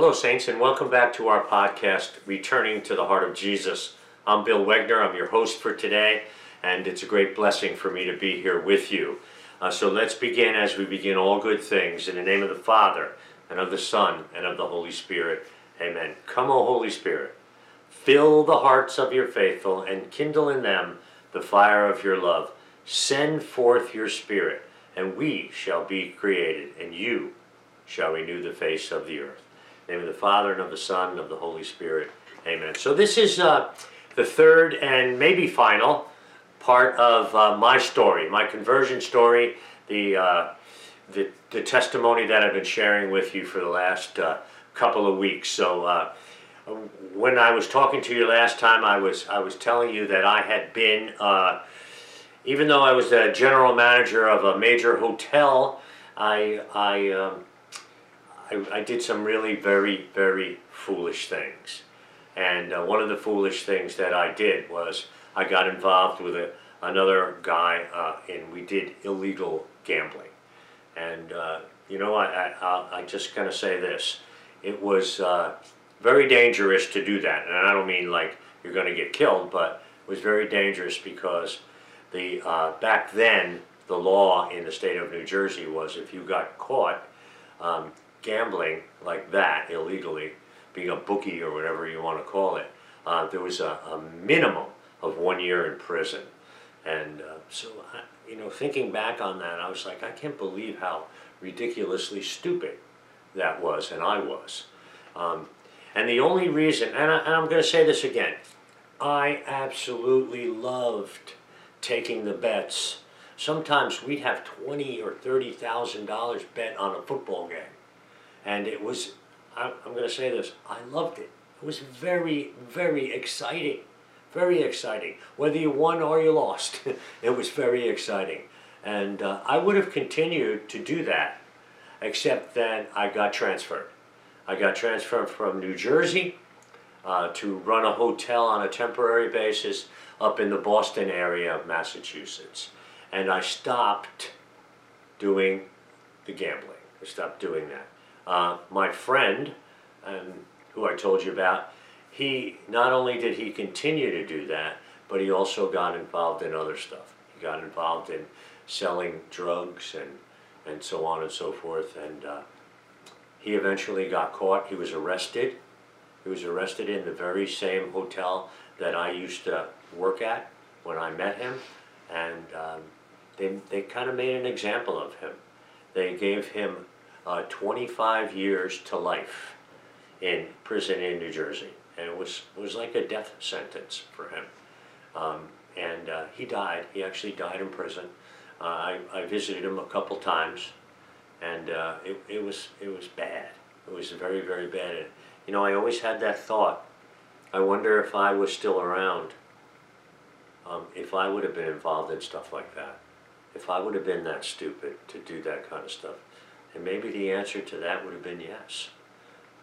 Hello, Saints, and welcome back to our podcast, Returning to the Heart of Jesus. I'm Bill Wegner, I'm your host for today, and it's a great blessing for me to be here with you. Uh, so let's begin as we begin all good things in the name of the Father, and of the Son, and of the Holy Spirit. Amen. Come, O Holy Spirit, fill the hearts of your faithful, and kindle in them the fire of your love. Send forth your Spirit, and we shall be created, and you shall renew the face of the earth. Name of the Father, and of the Son, and of the Holy Spirit. Amen. So this is uh, the third and maybe final part of uh, my story, my conversion story, the, uh, the, the testimony that I've been sharing with you for the last uh, couple of weeks. So uh, when I was talking to you last time, I was I was telling you that I had been, uh, even though I was the general manager of a major hotel, I I. Um, I, I, did some really very, very foolish things. And uh, one of the foolish things that I did was I got involved with a, another guy uh, and we did illegal gambling. And, uh, you know, I, I, I just kind of say this. It was uh, very dangerous to do that. And I don't mean like you're going to get killed, but it was very dangerous because the uh, back then the law in the state of New Jersey was if you got caught, um, gambling like that illegally, being a bookie or whatever you want to call it, uh, there was a, a, minimum of one year in prison. And uh, so, I, you know, thinking back on that, I was like, I can't believe how ridiculously stupid that was, and I was. Um, and the only reason, and, I, am going to say this again, I absolutely loved taking the bets. Sometimes we'd have twenty or thirty thousand dollars bet on a football game and it was, I'm going to say this, I loved it. It was very, very exciting. Very exciting. Whether you won or you lost, it was very exciting. And uh, I would have continued to do that, except that I got transferred. I got transferred from New Jersey uh, to run a hotel on a temporary basis up in the Boston area of Massachusetts. And I stopped doing the gambling. I stopped doing that. Uh, my friend, um, who I told you about, he not only did he continue to do that, but he also got involved in other stuff. He got involved in selling drugs and, and so on and so forth. And uh, he eventually got caught. He was arrested. He was arrested in the very same hotel that I used to work at when I met him. And um, they, they kind of made an example of him. They gave him uh, 25 years to life in prison in New Jersey. And it was, it was like a death sentence for him. Um, and uh, he died. He actually died in prison. Uh, I, I visited him a couple times, and uh, it, it, was, it was bad. It was very, very bad. And, you know, I always had that thought. I wonder if I was still around, um, if I would have been involved in stuff like that. If I would have been that stupid to do that kind of stuff. And maybe the answer to that would have been yes.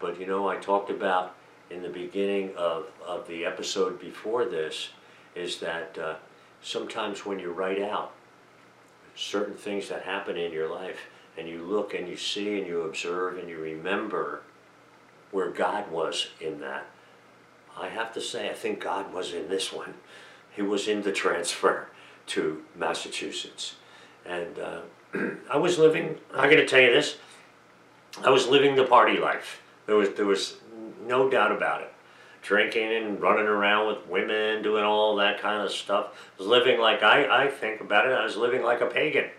But you know, I talked about in the beginning of, of the episode before this is that uh, sometimes when you write out certain things that happen in your life and you look and you see and you observe and you remember where God was in that, I have to say, I think God was in this one. He was in the transfer to Massachusetts. And uh, I was living, I'm going to tell you this, I was living the party life. There was, there was no doubt about it. Drinking and running around with women, doing all that kind of stuff. I was living like, I, I think about it, I was living like a pagan.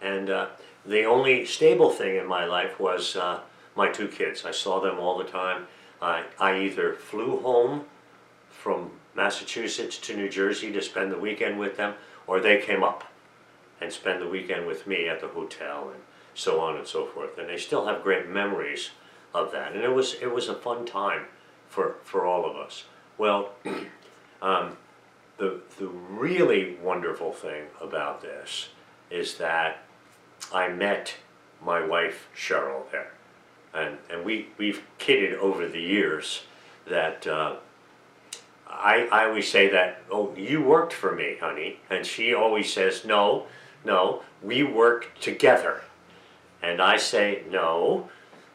And uh, the only stable thing in my life was uh, my two kids. I saw them all the time. I, I either flew home from Massachusetts to New Jersey to spend the weekend with them, or they came up and spend the weekend with me at the hotel and so on and so forth. And they still have great memories of that. And it was it was a fun time for for all of us. Well, um, the the really wonderful thing about this is that I met my wife Cheryl there, and and we we've kidded over the years that. Uh, I, I always say that, oh, you worked for me, honey. And she always says, no, no, we work together. And I say, no,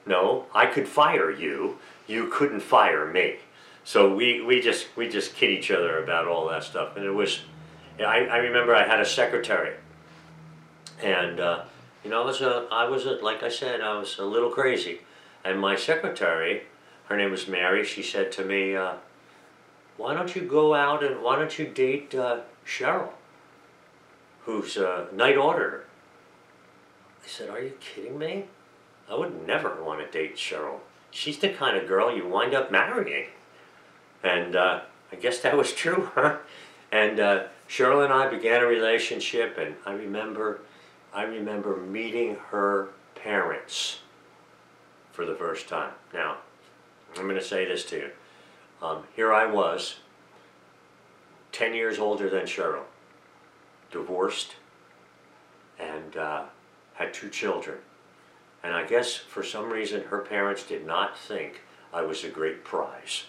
no, I could fire you. You couldn't fire me. So we, we just we just kid each other about all that stuff. And it was, I, I remember I had a secretary, and uh, you know I was a I was a like I said I was a little crazy, and my secretary, her name was Mary. She said to me, uh, "Why don't you go out and why don't you date uh, Cheryl, who's a night auditor?" I said, "Are you kidding me? I would never want to date Cheryl. She's the kind of girl you wind up marrying." And uh, I guess that was true, huh? And uh, Cheryl and I began a relationship, and I remember, I remember meeting her parents for the first time. Now, I'm going to say this to you. Um, here I was, 10 years older than Cheryl, divorced, and uh, had two children. And I guess for some reason her parents did not think I was a great prize.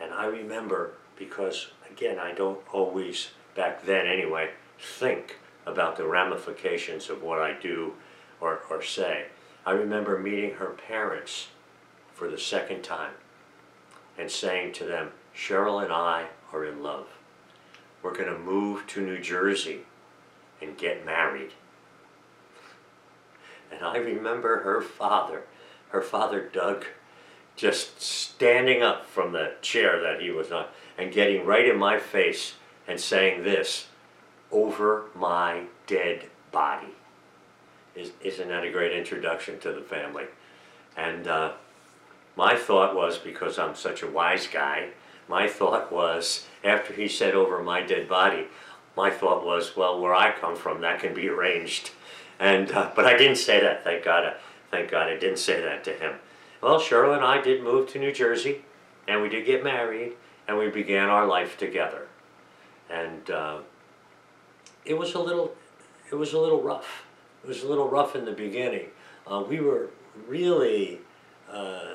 And I remember, because again, I don't always, back then anyway, think about the ramifications of what I do or, or say. I remember meeting her parents for the second time and saying to them, Cheryl and I are in love. We're going to move to New Jersey and get married. And I remember her father, her father Doug, just standing up from the chair that he was on and getting right in my face and saying this over my dead body. Is, isn't that a great introduction to the family? And uh, my thought was, because I'm such a wise guy, my thought was, after he said over my dead body, my thought was, well, where I come from, that can be arranged. And, uh, but I didn't say that, thank God. Thank God I didn't say that to him. Well, Cheryl and I did move to New Jersey, and we did get married, and we began our life together. And uh, it was a little, it was a little rough. It was a little rough in the beginning. Uh, we were really uh,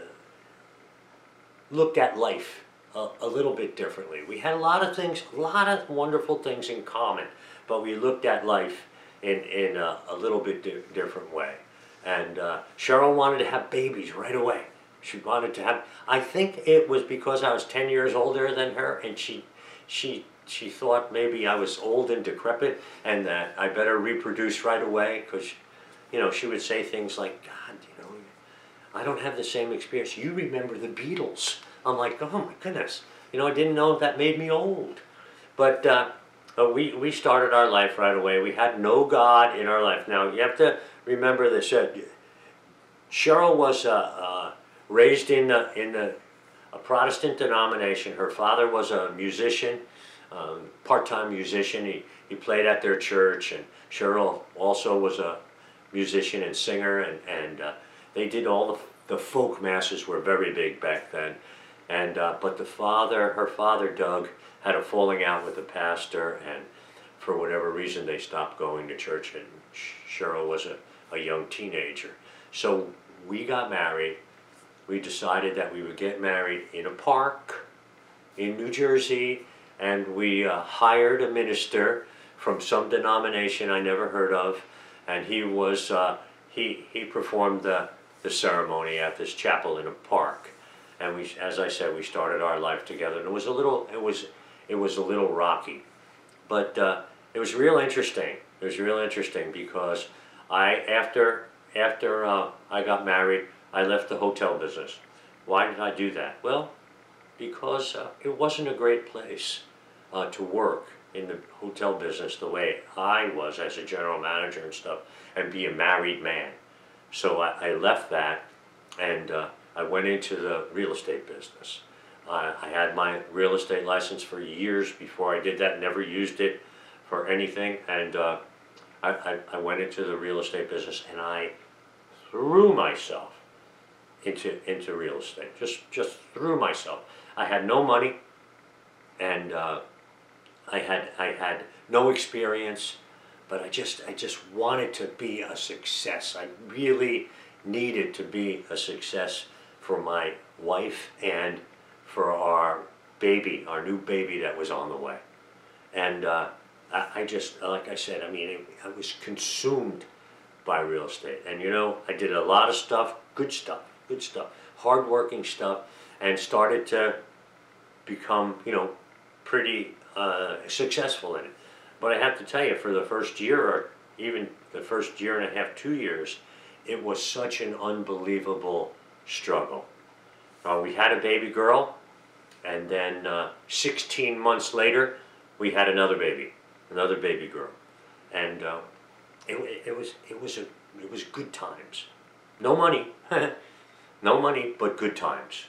looked at life a, a, little bit differently. We had a lot of things, a lot of wonderful things in common, but we looked at life in, in a, a little bit di- different way. And uh, Cheryl wanted to have babies right away. She wanted to have. I think it was because I was ten years older than her, and she, she, she thought maybe I was old and decrepit, and that I better reproduce right away because, you know, she would say things like, "God, you know, I don't have the same experience. You remember the Beatles?" I'm like, "Oh my goodness." You know, I didn't know that made me old, but. Uh, but we, we started our life right away. We had no God in our life. Now, you have to remember this. Uh, Cheryl was uh, uh, raised in, the, in the, a Protestant denomination. Her father was a musician, um, part-time musician. He, he played at their church, and Cheryl also was a musician and singer, and, and uh, they did all the, the folk masses were very big back then. And, uh, but the father, her father, Doug, had a falling out with the pastor, and for whatever reason, they stopped going to church, and Cheryl was a a young teenager. So we got married. We decided that we would get married in a park in New Jersey, and we uh, hired a minister from some denomination I never heard of, and he was uh, he he performed the the ceremony at this chapel in a park, and we, as I said, we started our life together. And it was a little it was it was a little rocky, but uh, it was real interesting. It was real interesting because I after after uh, I got married, I left the hotel business. Why did I do that? Well, because uh, it wasn't a great place uh, to work in the hotel business the way I was as a general manager and stuff, and be a married man. So I, I left that, and uh, I went into the real estate business. I had my real estate license for years before I did that. Never used it for anything, and uh, I, I, I went into the real estate business and I threw myself into into real estate. Just just threw myself. I had no money, and uh, I had I had no experience, but I just I just wanted to be a success. I really needed to be a success for my wife and for our baby, our new baby that was on the way, and. Uh, I, I just, like I said, I mean, I was consumed by real estate. And you know, I did a lot of stuff good stuff, good stuff, hardworking stuff, and started to become, you know, pretty uh, successful in it. But I have to tell you, for the first year or even the first year and a half, two years, it was such an unbelievable struggle. Uh, we had a baby girl, and then uh, 16 months later, we had another baby, another baby girl, and uh, it, it was it was a it was good times. No money, no money, but good times,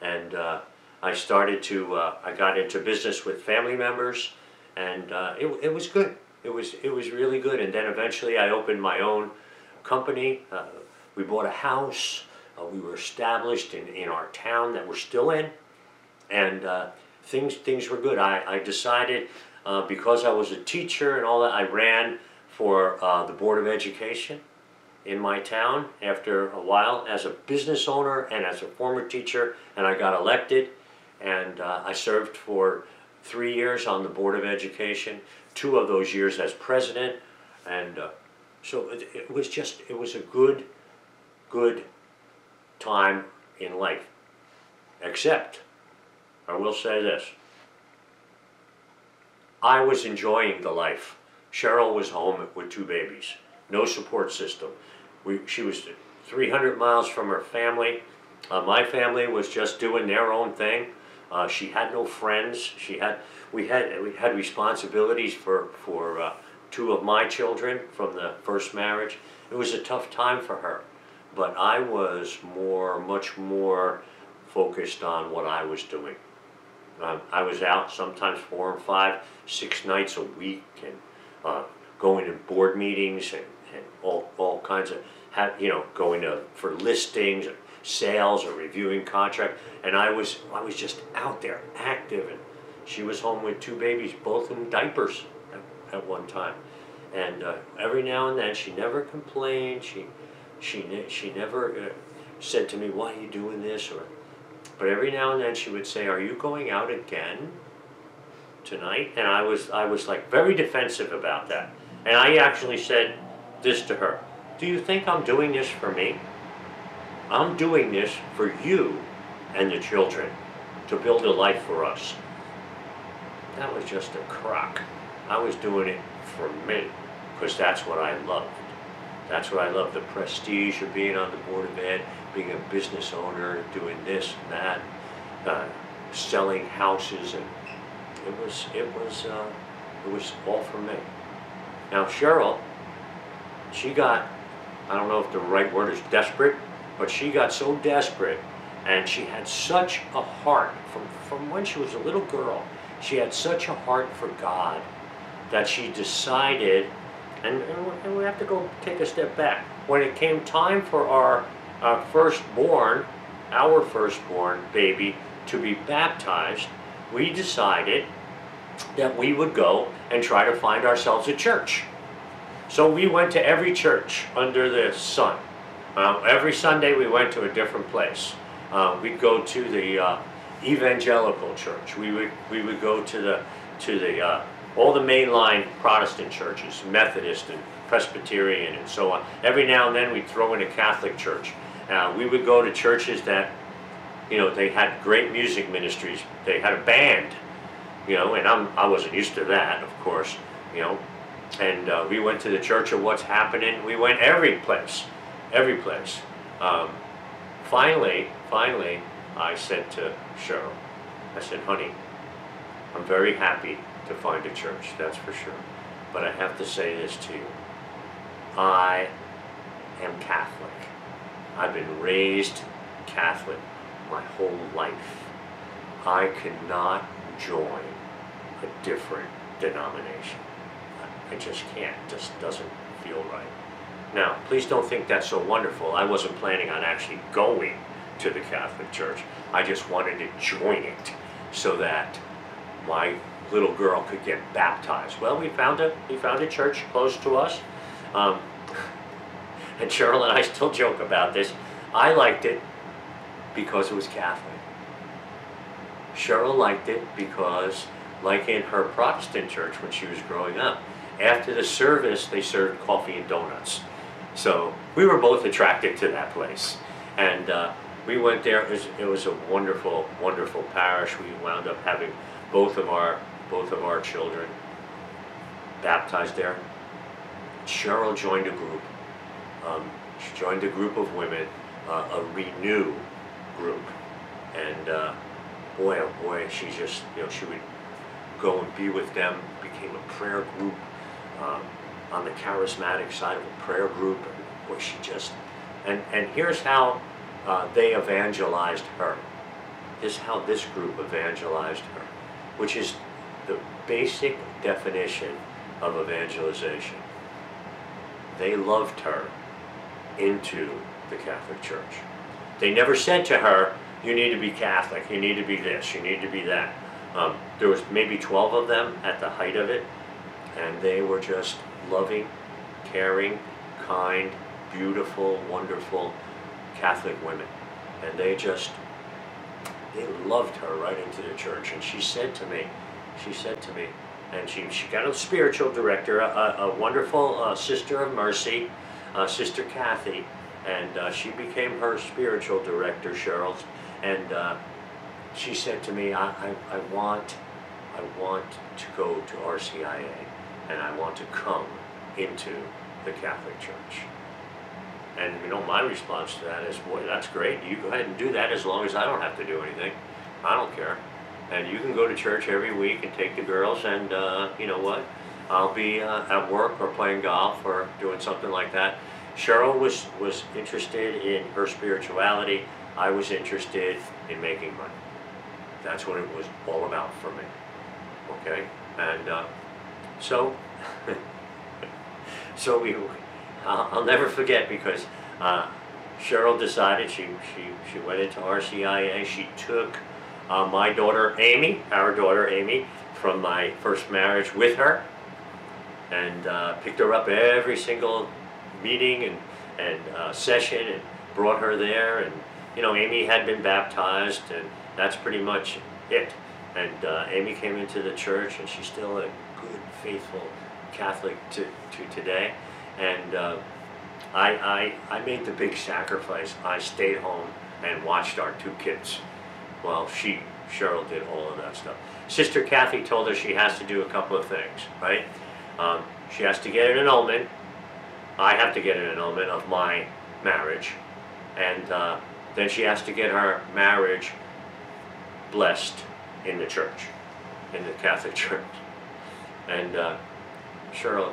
and uh, I started to uh, I got into business with family members, and uh, it it was good. It was it was really good, and then eventually I opened my own company. We bought a house. Uh, we were established in, in our town that we're still in, and uh, things things were good. I, I decided uh, because I was a teacher and all that, I ran for uh, the board of education in my town after a while as a business owner and as a former teacher, and I got elected, and uh, I served for three years on the board of education. Two of those years as president, and uh, so it, it was just it was a good, good time in life. Except, I will say this. I was enjoying the life. Cheryl was home with two babies, no support system. We, she was 300 miles from her family. Uh, my family was just doing their own thing. Uh, she had no friends. She had we had we had responsibilities for for uh, two of my children from the first marriage. It was a tough time for her, but I was more, much more focused on what I was doing. Um, I was out sometimes four and five, six nights a week, and uh, going to board meetings and, and all, all kinds of, you know, going to for listings, or sales, or reviewing contract. And I was I was just out there, active, and she was home with two babies, both in diapers at, at one time. And uh, every now and then, she never complained. She she ne- she never uh, said to me, "Why are you doing this?" or but every now and then she would say, "Are you going out again tonight?" And I was I was like very defensive about that. And I actually said this to her: "Do you think I'm doing this for me? I'm doing this for you and the children to build a life for us." That was just a crock. I was doing it for me because that's what I loved. That's what I love, the prestige of being on the Board of Ed, being a business owner, doing this and that, uh, selling houses, and it was, it was, uh, it was all for me. Now Cheryl, she got, I don't know if the right word is desperate, but she got so desperate and she had such a heart from, from when she was a little girl. She had such a heart for God that she decided and, and we have to go take a step back. When it came time for our uh, firstborn, our firstborn baby, to be baptized, we decided that we would go and try to find ourselves a church. So we went to every church under the sun. Um, every Sunday we went to a different place. Uh, we'd go to the uh, evangelical church. We would we would go to the to the uh, all the mainline Protestant churches, Methodist and Presbyterian and so on. Every now and then we'd throw in a Catholic church. Uh, we would go to churches that, you know, they had great music ministries. They had a band, you know, and I'm, I wasn't used to that, of course, you know. And uh, we went to the church of what's happening. We went every place, every place. Um, finally, finally, I said to Cheryl, I said, honey, I'm very happy to find a church, that's for sure. But I have to say this to you. I am Catholic. I've been raised Catholic my whole life. I cannot join a different denomination. I just can't. Just doesn't feel right. Now, please don't think that's so wonderful. I wasn't planning on actually going to the Catholic Church. I just wanted to join it so that my little girl could get baptized. Well, we found a we found a church close to us, um, and Cheryl and I still joke about this. I liked it because it was Catholic. Cheryl liked it because, like in her Protestant church when she was growing up, after the service they served coffee and donuts. So we were both attracted to that place. And uh, we went there. It was, it was a wonderful, wonderful parish. We wound up having both of our both of our children baptized there. Cheryl joined a group. Um, she joined a group of women, uh, a renew group, and uh, boy, oh boy, she just you know she would go and be with them. Became a prayer group um, on the charismatic side of a prayer group. And boy, she just and and here's how uh, they evangelized her. This is how this group evangelized her, which is basic definition of evangelization. They loved her into the Catholic Church. They never said to her, you need to be Catholic, you need to be this, you need to be that. Um, there was maybe 12 of them at the height of it, and they were just loving, caring, kind, beautiful, wonderful Catholic women. And they just, they loved her right into the church. And she said to me, she said to me, and she, she got a spiritual director, a, a wonderful uh, sister of mercy, uh, Sister Kathy, and uh, she became her spiritual director, Cheryl's, and uh, she said to me, I, I, I want, I want to go to RCIA, and I want to come into the Catholic Church. And you know, my response to that is, boy, that's great. You go ahead and do that as long as I don't have to do anything. I don't care. And you can go to church every week and take the girls, and uh, you know what? I'll be uh, at work or playing golf or doing something like that. Cheryl was, was interested in her spirituality. I was interested in making money. That's what it was all about for me. Okay? And uh, so, so we, I'll, never forget because uh, Cheryl decided she, she, she went into RCIA. She took uh, my daughter Amy, our daughter Amy, from my first marriage with her and uh, picked her up every single meeting and, and uh, session and brought her there. And, you know, Amy had been baptized, and that's pretty much it. And uh, Amy came into the church, and she's still a good, faithful Catholic to, to today. And uh, I, I, I made the big sacrifice. I stayed home and watched our two kids while she, Cheryl, did all of that stuff. Sister Kathy told her she has to do a couple of things, right? Um, she has to get an annulment. I have to get an annulment of my marriage. And uh, then she has to get her marriage blessed in the church, in the Catholic Church. And uh, Cheryl,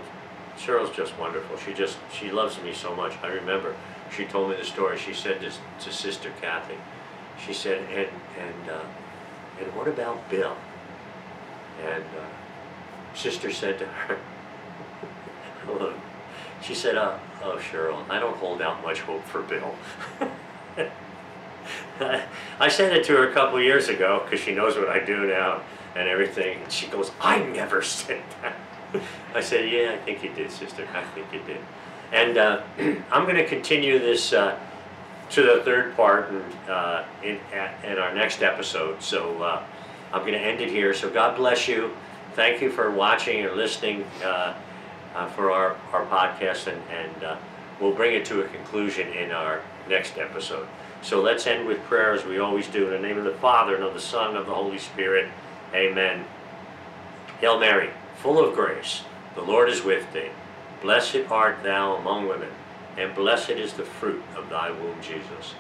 Cheryl's just wonderful. She just, she loves me so much. I remember she told me the story. She said this to Sister Kathy. She said, and, and, uh, and what about Bill? And uh, Sister said to her, she said, uh, oh, Cheryl, I don't hold out much hope for Bill. I said it to her a couple years ago because she knows what I do now and everything. And she goes, I never said that. I said, yeah, I think you did, sister. I think you did. And uh, I'm going to continue this uh, to the third part in, uh, in, in, our next episode. So uh, I'm going to end it here. So God bless you. Thank you for watching or listening uh, uh, for our, our podcast, and, and we'll bring it to a conclusion in our next episode. So let's end with prayer as we always do. In the name of the Father, and of the Son, and of the Holy Spirit. Amen. Hail Mary, full of grace, the Lord is with thee. Blessed art thou among women, and blessed is the fruit of thy womb, Jesus.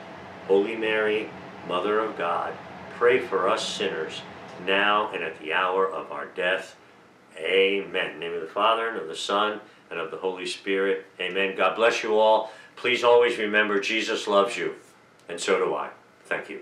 Holy Mary, Mother of God, pray for us sinners, now and at the hour of our death. Amen. In the name of the Father, and of the Son, and of the Holy Spirit. Amen. God bless you all. Please always remember Jesus loves you. And so do I. Thank you.